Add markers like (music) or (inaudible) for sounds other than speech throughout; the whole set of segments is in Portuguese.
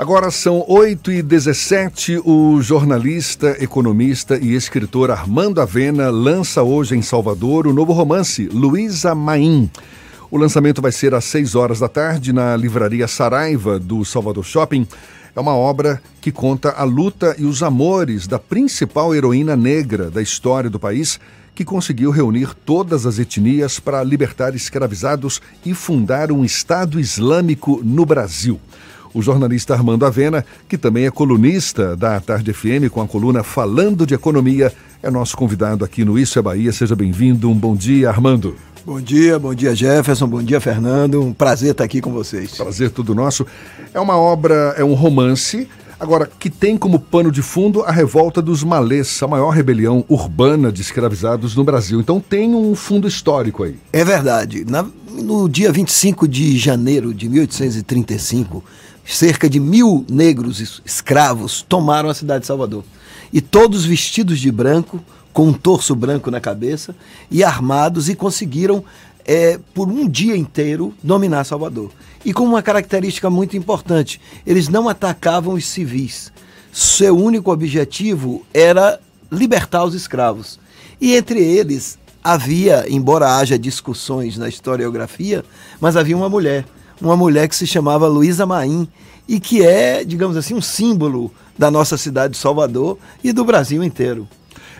Agora são 8 e 17 O jornalista, economista e escritor Armando Avena lança hoje em Salvador o novo romance Luísa Maim. O lançamento vai ser às 6 horas da tarde na livraria Saraiva do Salvador Shopping. É uma obra que conta a luta e os amores da principal heroína negra da história do país, que conseguiu reunir todas as etnias para libertar escravizados e fundar um Estado Islâmico no Brasil. O jornalista Armando Avena, que também é colunista da Tarde FM com a coluna Falando de Economia, é nosso convidado aqui no Isso é Bahia. Seja bem-vindo. Um bom dia, Armando. Bom dia, bom dia Jefferson, bom dia Fernando. Um prazer estar aqui com vocês. Prazer tudo nosso. É uma obra, é um romance, agora que tem como pano de fundo a revolta dos malês, a maior rebelião urbana de escravizados no Brasil. Então tem um fundo histórico aí. É verdade. Na, no dia 25 de janeiro de 1835, cerca de mil negros escravos tomaram a cidade de Salvador. E todos vestidos de branco, com um torso branco na cabeça, e armados, e conseguiram, é, por um dia inteiro, dominar Salvador. E com uma característica muito importante: eles não atacavam os civis. Seu único objetivo era libertar os escravos. E entre eles havia, embora haja discussões na historiografia, mas havia uma mulher uma mulher que se chamava Luísa Maim e que é, digamos assim, um símbolo da nossa cidade de Salvador e do Brasil inteiro.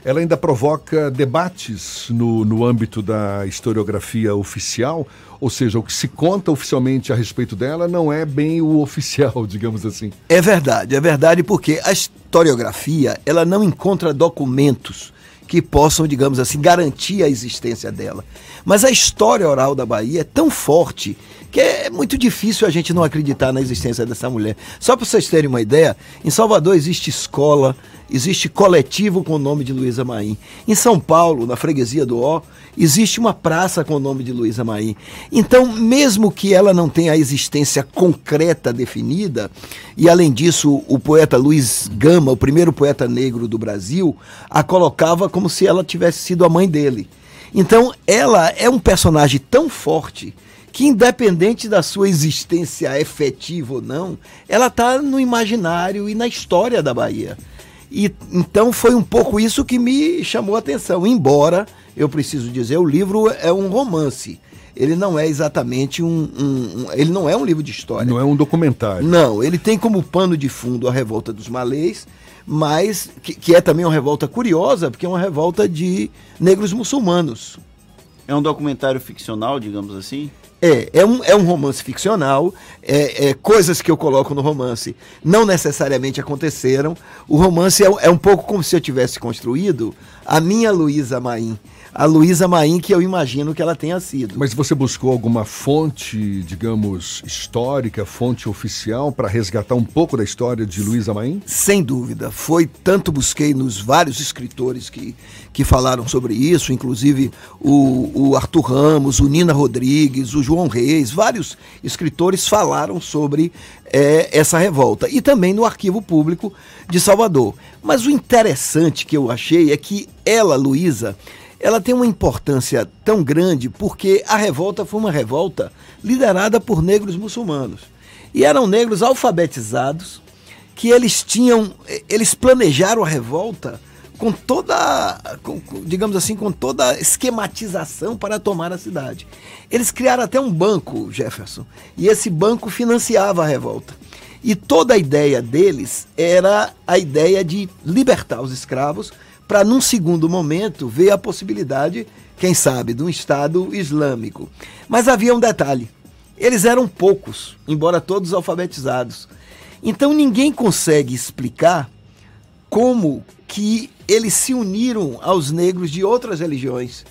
Ela ainda provoca debates no, no âmbito da historiografia oficial, ou seja, o que se conta oficialmente a respeito dela não é bem o oficial, (laughs) digamos assim. É verdade, é verdade, porque a historiografia ela não encontra documentos que possam, digamos assim, garantir a existência dela. Mas a história oral da Bahia é tão forte que é muito difícil a gente não acreditar na existência dessa mulher. Só para vocês terem uma ideia, em Salvador existe escola, existe coletivo com o nome de Luísa Maim. Em São Paulo, na freguesia do Ó, existe uma praça com o nome de Luísa Maim. Então, mesmo que ela não tenha a existência concreta definida, e além disso, o poeta Luiz Gama, o primeiro poeta negro do Brasil, a colocava como se ela tivesse sido a mãe dele. Então, ela é um personagem tão forte que, independente da sua existência efetiva ou não, ela está no imaginário e na história da Bahia. E então foi um pouco isso que me chamou a atenção. Embora eu preciso dizer, o livro é um romance. Ele não é exatamente um, um, um, Ele não é um livro de história. Não é um documentário. Não, ele tem como pano de fundo a revolta dos malês, mas que, que é também uma revolta curiosa, porque é uma revolta de negros muçulmanos. É um documentário ficcional, digamos assim? É, é um, é um romance ficcional, é, é, coisas que eu coloco no romance não necessariamente aconteceram. O romance é, é um pouco como se eu tivesse construído a minha Luísa Maim a Luísa Maim, que eu imagino que ela tenha sido. Mas você buscou alguma fonte, digamos, histórica, fonte oficial, para resgatar um pouco da história de Luísa Maim? Sem dúvida. Foi tanto busquei nos vários escritores que, que falaram sobre isso, inclusive o, o Arthur Ramos, o Nina Rodrigues, o João Reis, vários escritores falaram sobre é, essa revolta. E também no Arquivo Público de Salvador. Mas o interessante que eu achei é que ela, Luísa, ela tem uma importância tão grande porque a revolta foi uma revolta liderada por negros muçulmanos. E eram negros alfabetizados que eles tinham, eles planejaram a revolta com toda, com, digamos assim, com toda esquematização para tomar a cidade. Eles criaram até um banco, Jefferson, e esse banco financiava a revolta. E toda a ideia deles era a ideia de libertar os escravos para, num segundo momento, ver a possibilidade, quem sabe, de um Estado islâmico. Mas havia um detalhe: eles eram poucos, embora todos alfabetizados. Então ninguém consegue explicar como que eles se uniram aos negros de outras religiões.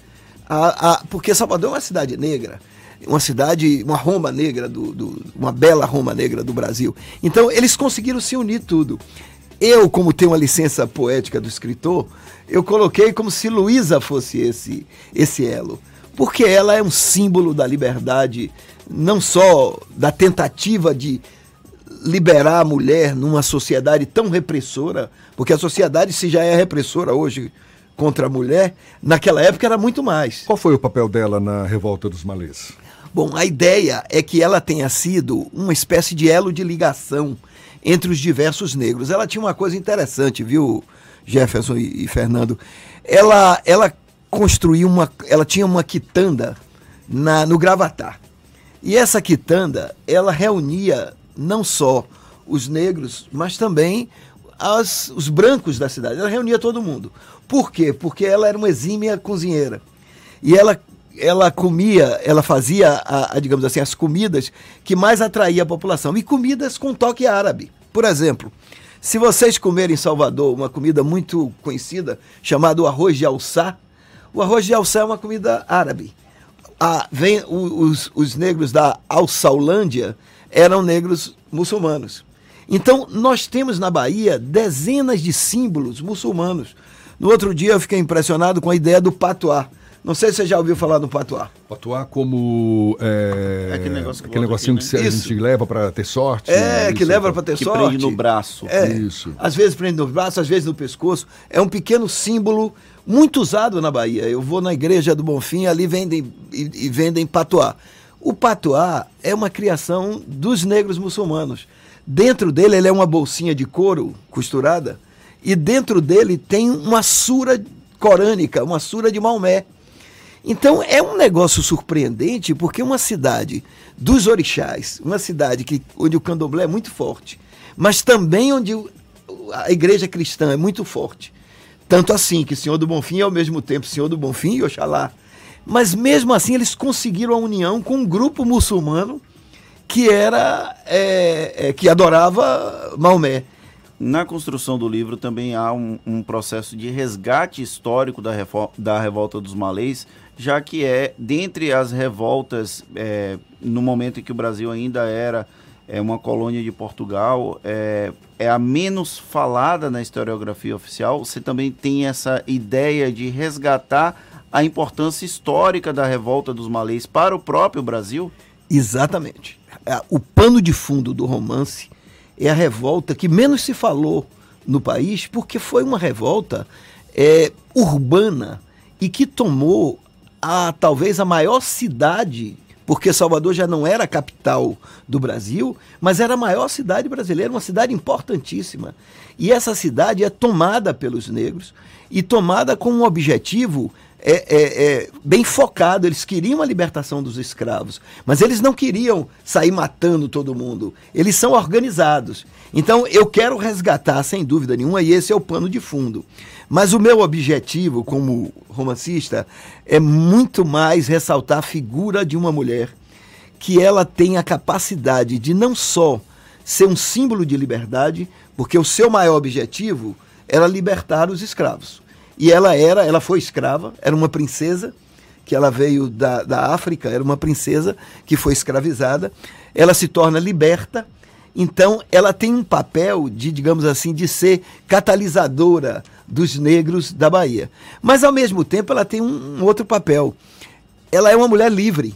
A, a, porque Salvador é uma cidade negra, uma cidade, uma Roma negra, do, do, uma bela Roma negra do Brasil. Então eles conseguiram se unir tudo. Eu, como tenho uma licença poética do escritor, eu coloquei como se Luísa fosse esse, esse elo. Porque ela é um símbolo da liberdade, não só da tentativa de liberar a mulher numa sociedade tão repressora, porque a sociedade, se já é repressora hoje contra a mulher, naquela época era muito mais. Qual foi o papel dela na revolta dos malês? Bom, a ideia é que ela tenha sido uma espécie de elo de ligação entre os diversos negros. Ela tinha uma coisa interessante, viu, Jefferson e, e Fernando? Ela, ela construiu uma. Ela tinha uma quitanda na, no Gravatar. E essa quitanda, ela reunia não só os negros, mas também as, os brancos da cidade. Ela reunia todo mundo. Por quê? Porque ela era uma exímia cozinheira. E ela, ela comia, ela fazia, a, a, digamos assim, as comidas que mais atraía a população. E comidas com toque árabe. Por exemplo, se vocês comerem em Salvador uma comida muito conhecida, chamada o arroz de alçá, o arroz de alçá é uma comida árabe. A, vem, os, os negros da Alçaulândia eram negros muçulmanos. Então, nós temos na Bahia dezenas de símbolos muçulmanos. No outro dia eu fiquei impressionado com a ideia do patuá. Não sei se você já ouviu falar do patuá. Patuá como é, é aquele, negócio que aquele negocinho aqui, né? que a gente leva para ter sorte. É, que leva para ter que sorte. prende no braço. É, isso. Às vezes prende no braço, às vezes no pescoço. É um pequeno símbolo muito usado na Bahia. Eu vou na igreja do Bonfim, ali vendem e, e vendem patuá. O patuá é uma criação dos negros muçulmanos. Dentro dele ele é uma bolsinha de couro costurada e dentro dele tem uma sura corânica, uma sura de Maomé. Então é um negócio surpreendente porque uma cidade dos orixás, uma cidade que, onde o candomblé é muito forte, mas também onde a igreja cristã é muito forte. Tanto assim que Senhor do Bonfim é ao mesmo tempo Senhor do Bonfim e Oxalá. Mas mesmo assim eles conseguiram a união com um grupo muçulmano que era é, é, que adorava Maomé. Na construção do livro também há um, um processo de resgate histórico da, da revolta dos malês, já que é dentre as revoltas é, no momento em que o Brasil ainda era é, uma colônia de Portugal, é, é a menos falada na historiografia oficial. Você também tem essa ideia de resgatar a importância histórica da revolta dos malês para o próprio Brasil? Exatamente. É, o pano de fundo do romance é a revolta que menos se falou no país, porque foi uma revolta é, urbana e que tomou a talvez a maior cidade, porque Salvador já não era a capital do Brasil, mas era a maior cidade brasileira, uma cidade importantíssima. E essa cidade é tomada pelos negros e tomada com um objetivo é, é, é, bem focado. Eles queriam a libertação dos escravos, mas eles não queriam sair matando todo mundo. Eles são organizados. Então eu quero resgatar, sem dúvida nenhuma, e esse é o pano de fundo. Mas o meu objetivo como romancista é muito mais ressaltar a figura de uma mulher que ela tem a capacidade de não só ser um símbolo de liberdade, porque o seu maior objetivo era libertar os escravos. E ela era, ela foi escrava, era uma princesa, que ela veio da, da África, era uma princesa que foi escravizada. Ela se torna liberta, então ela tem um papel de, digamos assim, de ser catalisadora dos negros da Bahia. Mas ao mesmo tempo ela tem um, um outro papel. Ela é uma mulher livre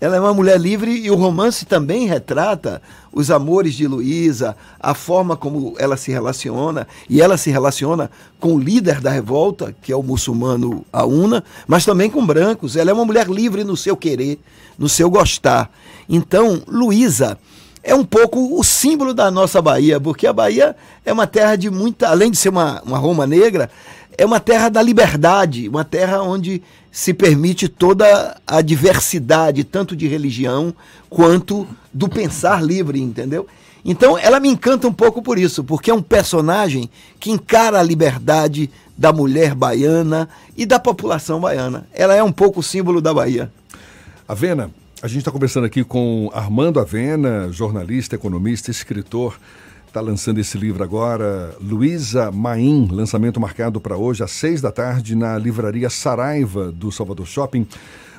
ela é uma mulher livre e o romance também retrata os amores de Luísa, a forma como ela se relaciona, e ela se relaciona com o líder da revolta, que é o muçulmano Auna, mas também com brancos. Ela é uma mulher livre no seu querer, no seu gostar. Então, Luísa é um pouco o símbolo da nossa Bahia, porque a Bahia é uma terra de muita, além de ser uma, uma Roma negra, é uma terra da liberdade, uma terra onde se permite toda a diversidade, tanto de religião quanto do pensar livre, entendeu? Então ela me encanta um pouco por isso, porque é um personagem que encara a liberdade da mulher baiana e da população baiana. Ela é um pouco o símbolo da Bahia. Avena, a gente está conversando aqui com Armando Avena, jornalista, economista, escritor está lançando esse livro agora, Luísa Maim, lançamento marcado para hoje às seis da tarde na livraria Saraiva do Salvador Shopping.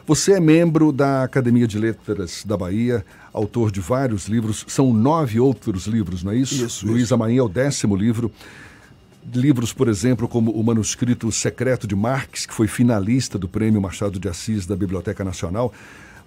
Você é membro da Academia de Letras da Bahia, autor de vários livros, são nove outros livros, não é isso? Isso. Luísa Maim é o décimo livro. Livros, por exemplo, como o manuscrito Secreto de Marx, que foi finalista do Prêmio Machado de Assis da Biblioteca Nacional.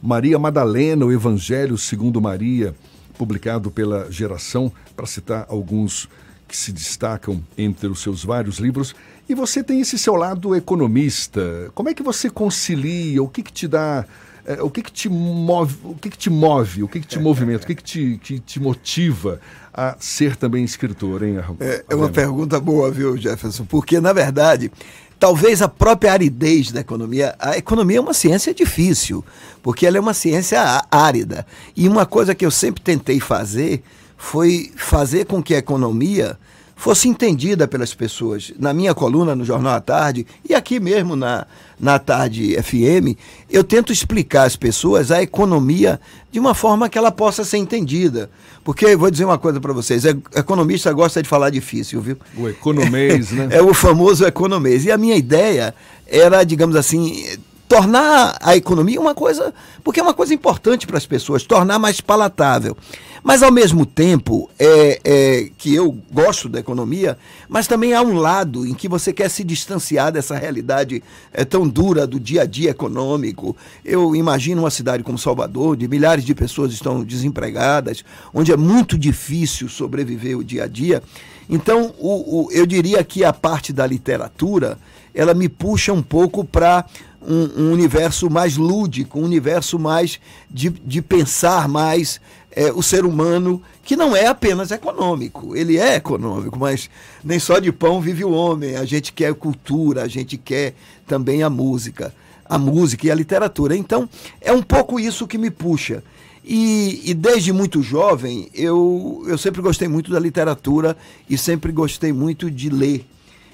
Maria Madalena, o Evangelho segundo Maria, publicado pela Geração, para citar alguns que se destacam entre os seus vários livros. E você tem esse seu lado economista. Como é que você concilia? O que, que te dá É, o que que te move, o que que te move, o que que te movimenta, o que que te, que te motiva a ser também escritor, hein? É, é uma pergunta boa, viu, Jefferson? Porque, na verdade, talvez a própria aridez da economia. A economia é uma ciência difícil, porque ela é uma ciência árida. E uma coisa que eu sempre tentei fazer foi fazer com que a economia fosse entendida pelas pessoas. Na minha coluna no Jornal à Tarde e aqui mesmo na, na Tarde FM, eu tento explicar às pessoas a economia de uma forma que ela possa ser entendida. Porque, vou dizer uma coisa para vocês, economista gosta de falar difícil, viu? O economês, (laughs) né? é o famoso economês. E a minha ideia era, digamos assim, tornar a economia uma coisa, porque é uma coisa importante para as pessoas, tornar mais palatável. Mas, ao mesmo tempo, é, é, que eu gosto da economia, mas também há um lado em que você quer se distanciar dessa realidade é, tão dura do dia a dia econômico. Eu imagino uma cidade como Salvador, onde milhares de pessoas estão desempregadas, onde é muito difícil sobreviver o dia a dia. Então, o, o, eu diria que a parte da literatura, ela me puxa um pouco para um, um, universo mais lúdico, um universo mais de, de pensar mais é, o ser humano, que não é apenas econômico. Ele é econômico, mas nem só de pão vive o homem. A gente quer cultura, a gente quer também a música, a música e a literatura. Então, é um pouco isso que me puxa. E, e, desde muito jovem, eu, eu sempre gostei muito da literatura e sempre gostei muito de ler.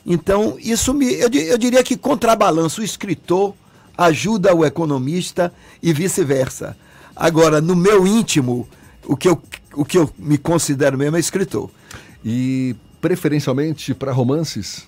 Então, isso me. Eu, eu diria que contrabalança o escritor ajuda o economista e vice-versa. Agora, no meu íntimo, o que eu, o que eu me considero mesmo é escritor. E preferencialmente para romances?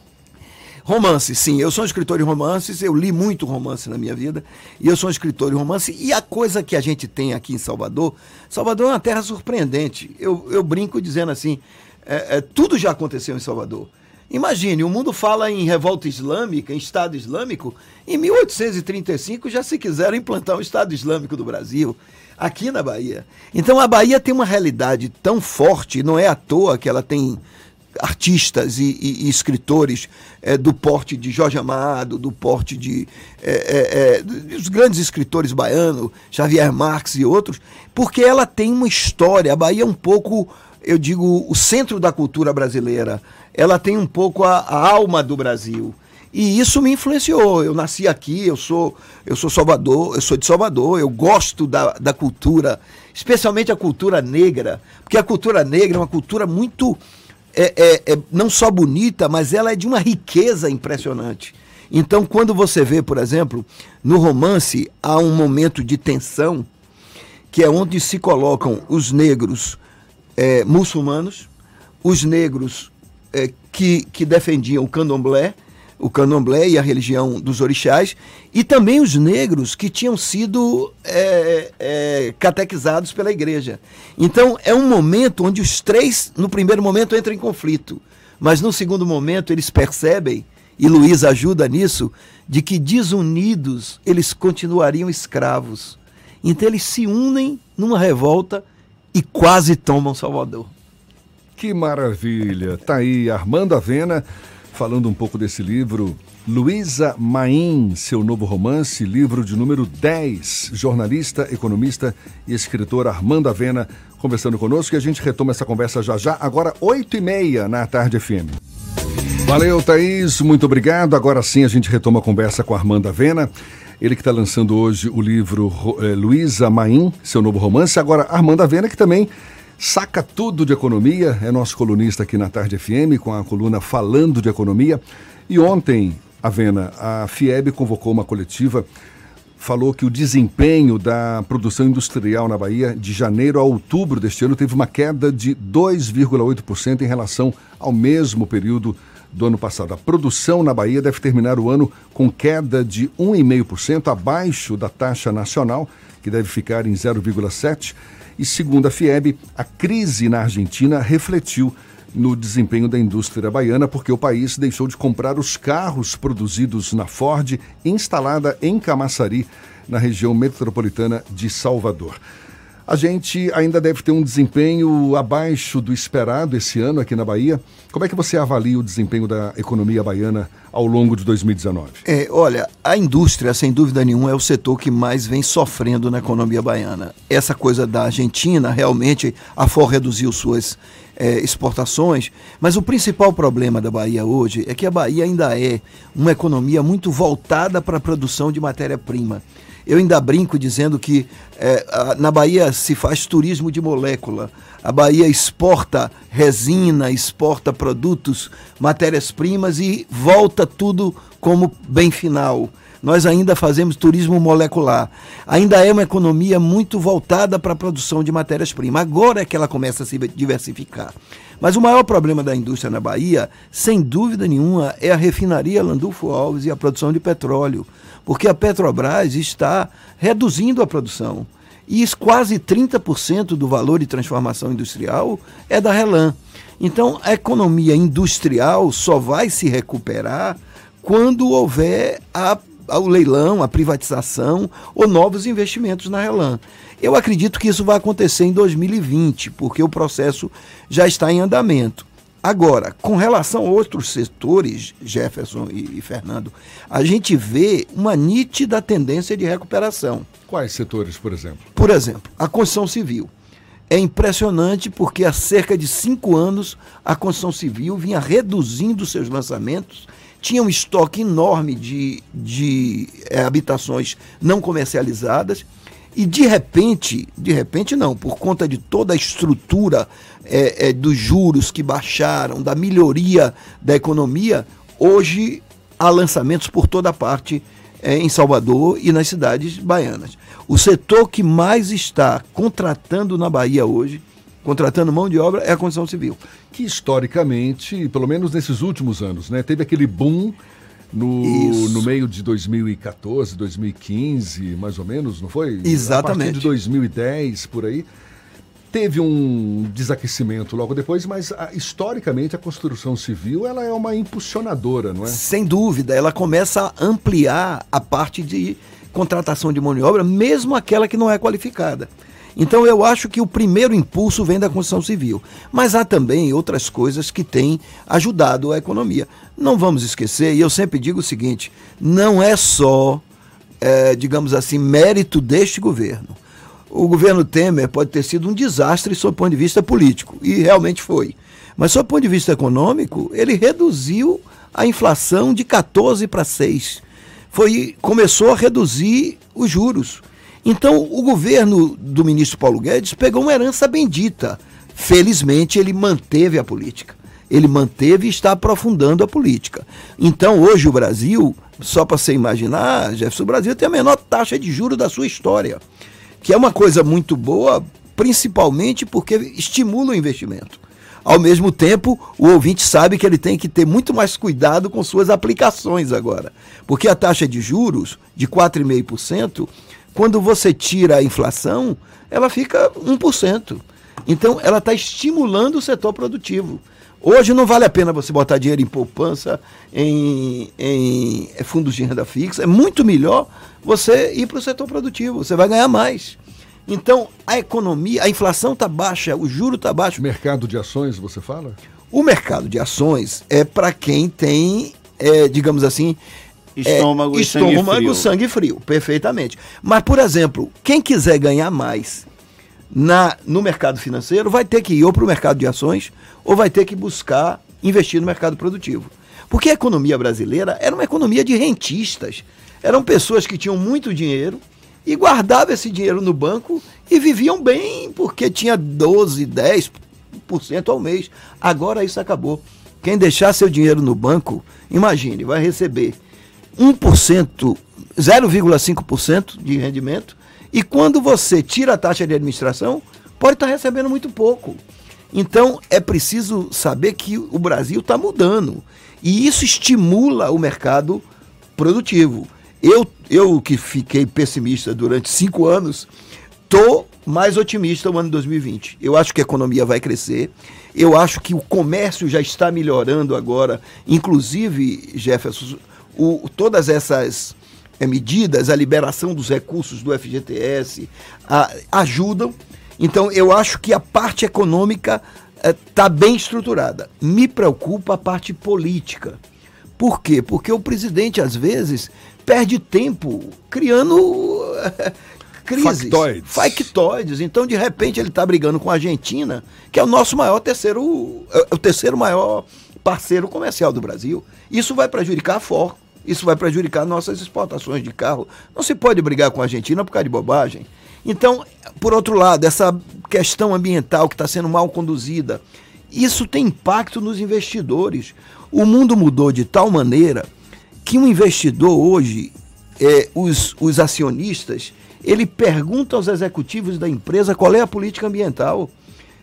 Romances, sim. Eu sou um escritor de romances, eu li muito romance na minha vida, e eu sou um escritor de romance. E a coisa que a gente tem aqui em Salvador, Salvador é uma terra surpreendente. Eu, eu brinco dizendo assim: é, é, tudo já aconteceu em Salvador. Imagine, o mundo fala em revolta islâmica, em Estado Islâmico. Em 1835 já se quiseram implantar um Estado Islâmico do Brasil, aqui na Bahia. Então a Bahia tem uma realidade tão forte, não é à toa que ela tem artistas e, e, e escritores é, do porte de Jorge Amado, do porte de é, é, os grandes escritores baianos, Xavier Marques e outros, porque ela tem uma história. A Bahia é um pouco, eu digo, o centro da cultura brasileira ela tem um pouco a, a alma do Brasil. E isso me influenciou. Eu nasci aqui, eu sou, eu sou Salvador, eu sou de Salvador, eu gosto da, da cultura, especialmente a cultura negra, porque a cultura negra é uma cultura muito é, é, é, não só bonita, mas ela é de uma riqueza impressionante. Então, quando você vê, por exemplo, no romance há um momento de tensão, que é onde se colocam os negros é, muçulmanos, os negros é, que, que defendiam o candomblé, o candomblé e a religião dos orixás, e também os negros que tinham sido é, é, catequizados pela igreja. Então é um momento onde os três, no primeiro momento, entram em conflito, mas no segundo momento eles percebem, e Luiz ajuda nisso, de que desunidos eles continuariam escravos. Então eles se unem numa revolta e quase tomam Salvador. Que maravilha! Tá aí Armando Avena falando um pouco desse livro. Luísa Maim, seu novo romance, livro de número 10. Jornalista, economista e escritor Armando Avena conversando conosco e a gente retoma essa conversa já já, agora 8 e meia na Tarde FM. Valeu, Thaís, muito obrigado. Agora sim a gente retoma a conversa com Armando Avena. Ele que está lançando hoje o livro eh, Luísa Maim, seu novo romance. Agora, Armando Avena, que também saca tudo de economia, é nosso colunista aqui na Tarde FM, com a coluna Falando de Economia. E ontem, Avena, a FIEB convocou uma coletiva, falou que o desempenho da produção industrial na Bahia de janeiro a outubro deste ano teve uma queda de 2,8% em relação ao mesmo período do ano passado. A produção na Bahia deve terminar o ano com queda de 1,5%, abaixo da taxa nacional, que deve ficar em 0,7%. E segundo a FIEB, a crise na Argentina refletiu no desempenho da indústria baiana, porque o país deixou de comprar os carros produzidos na Ford, instalada em Camaçari, na região metropolitana de Salvador. A gente ainda deve ter um desempenho abaixo do esperado esse ano aqui na Bahia. Como é que você avalia o desempenho da economia baiana ao longo de 2019? É, olha, a indústria, sem dúvida nenhuma, é o setor que mais vem sofrendo na economia baiana. Essa coisa da Argentina, realmente, a FOR reduziu suas é, exportações, mas o principal problema da Bahia hoje é que a Bahia ainda é uma economia muito voltada para a produção de matéria-prima. Eu ainda brinco dizendo que é, na Bahia se faz turismo de molécula. A Bahia exporta resina, exporta produtos, matérias-primas e volta tudo como bem final. Nós ainda fazemos turismo molecular. Ainda é uma economia muito voltada para a produção de matérias-primas. Agora é que ela começa a se diversificar. Mas o maior problema da indústria na Bahia, sem dúvida nenhuma, é a refinaria Landulfo Alves e a produção de petróleo. Porque a Petrobras está reduzindo a produção. E quase 30% do valor de transformação industrial é da Relan. Então, a economia industrial só vai se recuperar quando houver a o leilão, a privatização ou novos investimentos na Relan. Eu acredito que isso vai acontecer em 2020, porque o processo já está em andamento. Agora, com relação a outros setores, Jefferson e, e Fernando, a gente vê uma nítida tendência de recuperação. Quais setores, por exemplo? Por exemplo, a construção civil. É impressionante porque há cerca de cinco anos a construção civil vinha reduzindo seus lançamentos tinha um estoque enorme de, de é, habitações não comercializadas e de repente, de repente não, por conta de toda a estrutura é, é, dos juros que baixaram, da melhoria da economia, hoje há lançamentos por toda parte é, em Salvador e nas cidades baianas. O setor que mais está contratando na Bahia hoje contratando mão de obra é a construção civil. Que historicamente, pelo menos nesses últimos anos, né, teve aquele boom no, no meio de 2014, 2015, mais ou menos, não foi? Exatamente. A partir de 2010, por aí. Teve um desaquecimento logo depois, mas a, historicamente a construção civil ela é uma impulsionadora, não é? Sem dúvida, ela começa a ampliar a parte de contratação de mão de obra, mesmo aquela que não é qualificada. Então eu acho que o primeiro impulso vem da construção civil. Mas há também outras coisas que têm ajudado a economia. Não vamos esquecer, e eu sempre digo o seguinte: não é só, é, digamos assim, mérito deste governo. O governo Temer pode ter sido um desastre sob o ponto de vista político, e realmente foi. Mas sob o ponto de vista econômico, ele reduziu a inflação de 14 para 6. Foi, começou a reduzir os juros. Então, o governo do ministro Paulo Guedes pegou uma herança bendita. Felizmente, ele manteve a política. Ele manteve e está aprofundando a política. Então, hoje, o Brasil, só para você imaginar, Jefferson, o Brasil tem a menor taxa de juros da sua história, que é uma coisa muito boa, principalmente porque estimula o investimento. Ao mesmo tempo, o ouvinte sabe que ele tem que ter muito mais cuidado com suas aplicações agora. Porque a taxa de juros de 4,5% quando você tira a inflação, ela fica 1%. Então, ela está estimulando o setor produtivo. Hoje não vale a pena você botar dinheiro em poupança, em, em fundos de renda fixa. É muito melhor você ir para o setor produtivo. Você vai ganhar mais. Então, a economia, a inflação está baixa, o juro está baixo. Mercado de ações, você fala? O mercado de ações é para quem tem, é, digamos assim, Estômago, é, e estômago sangue frio. sangue frio, perfeitamente. Mas, por exemplo, quem quiser ganhar mais na, no mercado financeiro vai ter que ir ou para o mercado de ações ou vai ter que buscar investir no mercado produtivo. Porque a economia brasileira era uma economia de rentistas. Eram pessoas que tinham muito dinheiro e guardavam esse dinheiro no banco e viviam bem porque tinha 12, 10% ao mês. Agora isso acabou. Quem deixar seu dinheiro no banco, imagine, vai receber 1%, 0,5% de rendimento, e quando você tira a taxa de administração, pode estar recebendo muito pouco. Então é preciso saber que o Brasil está mudando. E isso estimula o mercado produtivo. Eu, eu que fiquei pessimista durante cinco anos, estou mais otimista no ano de 2020. Eu acho que a economia vai crescer. Eu acho que o comércio já está melhorando agora. Inclusive, Jefferson, o, todas essas é, medidas, a liberação dos recursos do FGTS, a, ajudam. Então, eu acho que a parte econômica está é, bem estruturada. Me preocupa a parte política. Por quê? Porque o presidente, às vezes, perde tempo criando crises. Factoides. Factoides. Então, de repente, ele está brigando com a Argentina, que é o nosso maior terceiro, é o terceiro maior parceiro comercial do Brasil. Isso vai prejudicar a Ford, isso vai prejudicar nossas exportações de carro. Não se pode brigar com a Argentina por causa de bobagem. Então, por outro lado, essa questão ambiental que está sendo mal conduzida, isso tem impacto nos investidores. O mundo mudou de tal maneira que um investidor hoje, é, os, os acionistas, ele pergunta aos executivos da empresa qual é a política ambiental.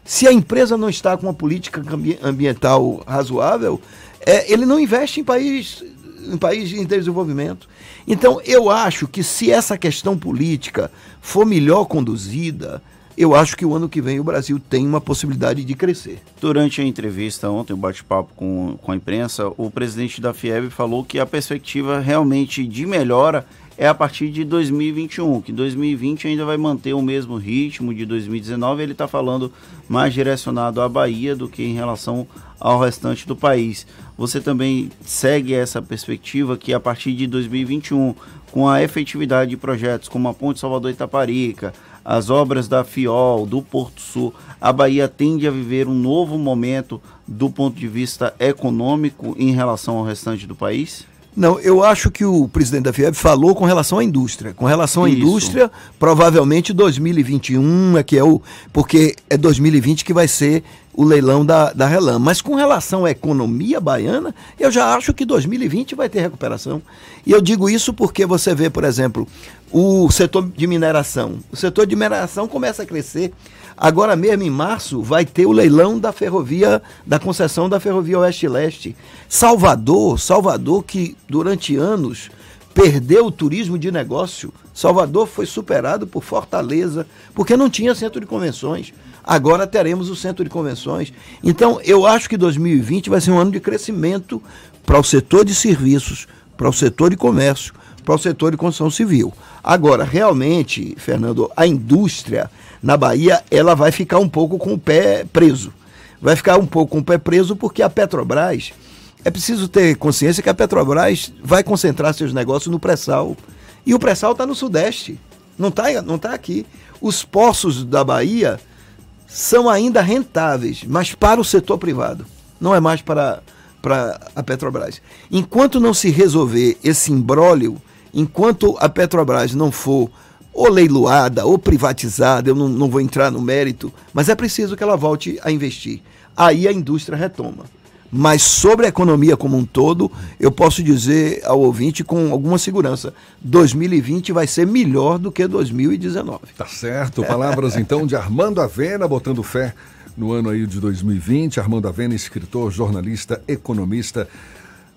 Se a empresa não está com uma política ambiental razoável, é, ele não investe em país, em país em desenvolvimento. Então, eu acho que se essa questão política for melhor conduzida, eu acho que o ano que vem o Brasil tem uma possibilidade de crescer. Durante a entrevista ontem, o bate-papo com, com a imprensa, o presidente da FIEB falou que a perspectiva realmente de melhora é a partir de 2021, que 2020 ainda vai manter o mesmo ritmo de 2019. Ele está falando mais direcionado à Bahia do que em relação ao restante do país. Você também segue essa perspectiva que a partir de 2021, com a efetividade de projetos como a Ponte Salvador Itaparica, as obras da FIOL, do Porto Sul, a Bahia tende a viver um novo momento do ponto de vista econômico em relação ao restante do país? Não, eu acho que o presidente da FIEB falou com relação à indústria. Com relação à Isso. indústria, provavelmente 2021 é que é o. Porque é 2020 que vai ser o leilão da, da Relam. Mas com relação à economia baiana, eu já acho que 2020 vai ter recuperação. E eu digo isso porque você vê, por exemplo, o setor de mineração. O setor de mineração começa a crescer. Agora mesmo, em março, vai ter o leilão da ferrovia, da concessão da ferrovia Oeste-Leste. Salvador, Salvador que durante anos perdeu o turismo de negócio. Salvador foi superado por Fortaleza, porque não tinha centro de convenções. Agora teremos o centro de convenções. Então, eu acho que 2020 vai ser um ano de crescimento para o setor de serviços, para o setor de comércio, para o setor de construção civil. Agora, realmente, Fernando, a indústria na Bahia, ela vai ficar um pouco com o pé preso. Vai ficar um pouco com o pé preso porque a Petrobras, é preciso ter consciência que a Petrobras vai concentrar seus negócios no pré-sal. E o pré-sal está no Sudeste, não está não tá aqui. Os poços da Bahia são ainda rentáveis, mas para o setor privado, não é mais para, para a Petrobras. Enquanto não se resolver esse imbróglio, enquanto a Petrobras não for ou leiloada ou privatizada, eu não, não vou entrar no mérito, mas é preciso que ela volte a investir. Aí a indústria retoma. Mas sobre a economia como um todo, eu posso dizer ao ouvinte com alguma segurança: 2020 vai ser melhor do que 2019. Tá certo. Palavras então de Armando Avena, botando fé no ano aí de 2020. Armando Avena, escritor, jornalista, economista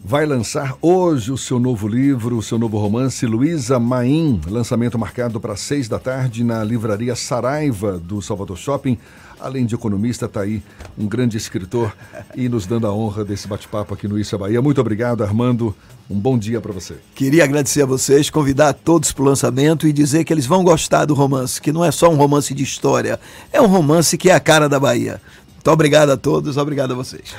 vai lançar hoje o seu novo livro, o seu novo romance, Luísa Maim, lançamento marcado para seis da tarde na livraria Saraiva do Salvador Shopping. Além de economista, está aí um grande escritor e nos dando a honra desse bate-papo aqui no Isso é Bahia. Muito obrigado, Armando. Um bom dia para você. Queria agradecer a vocês, convidar todos para o lançamento e dizer que eles vão gostar do romance, que não é só um romance de história, é um romance que é a cara da Bahia. Muito obrigado a todos, obrigado a vocês.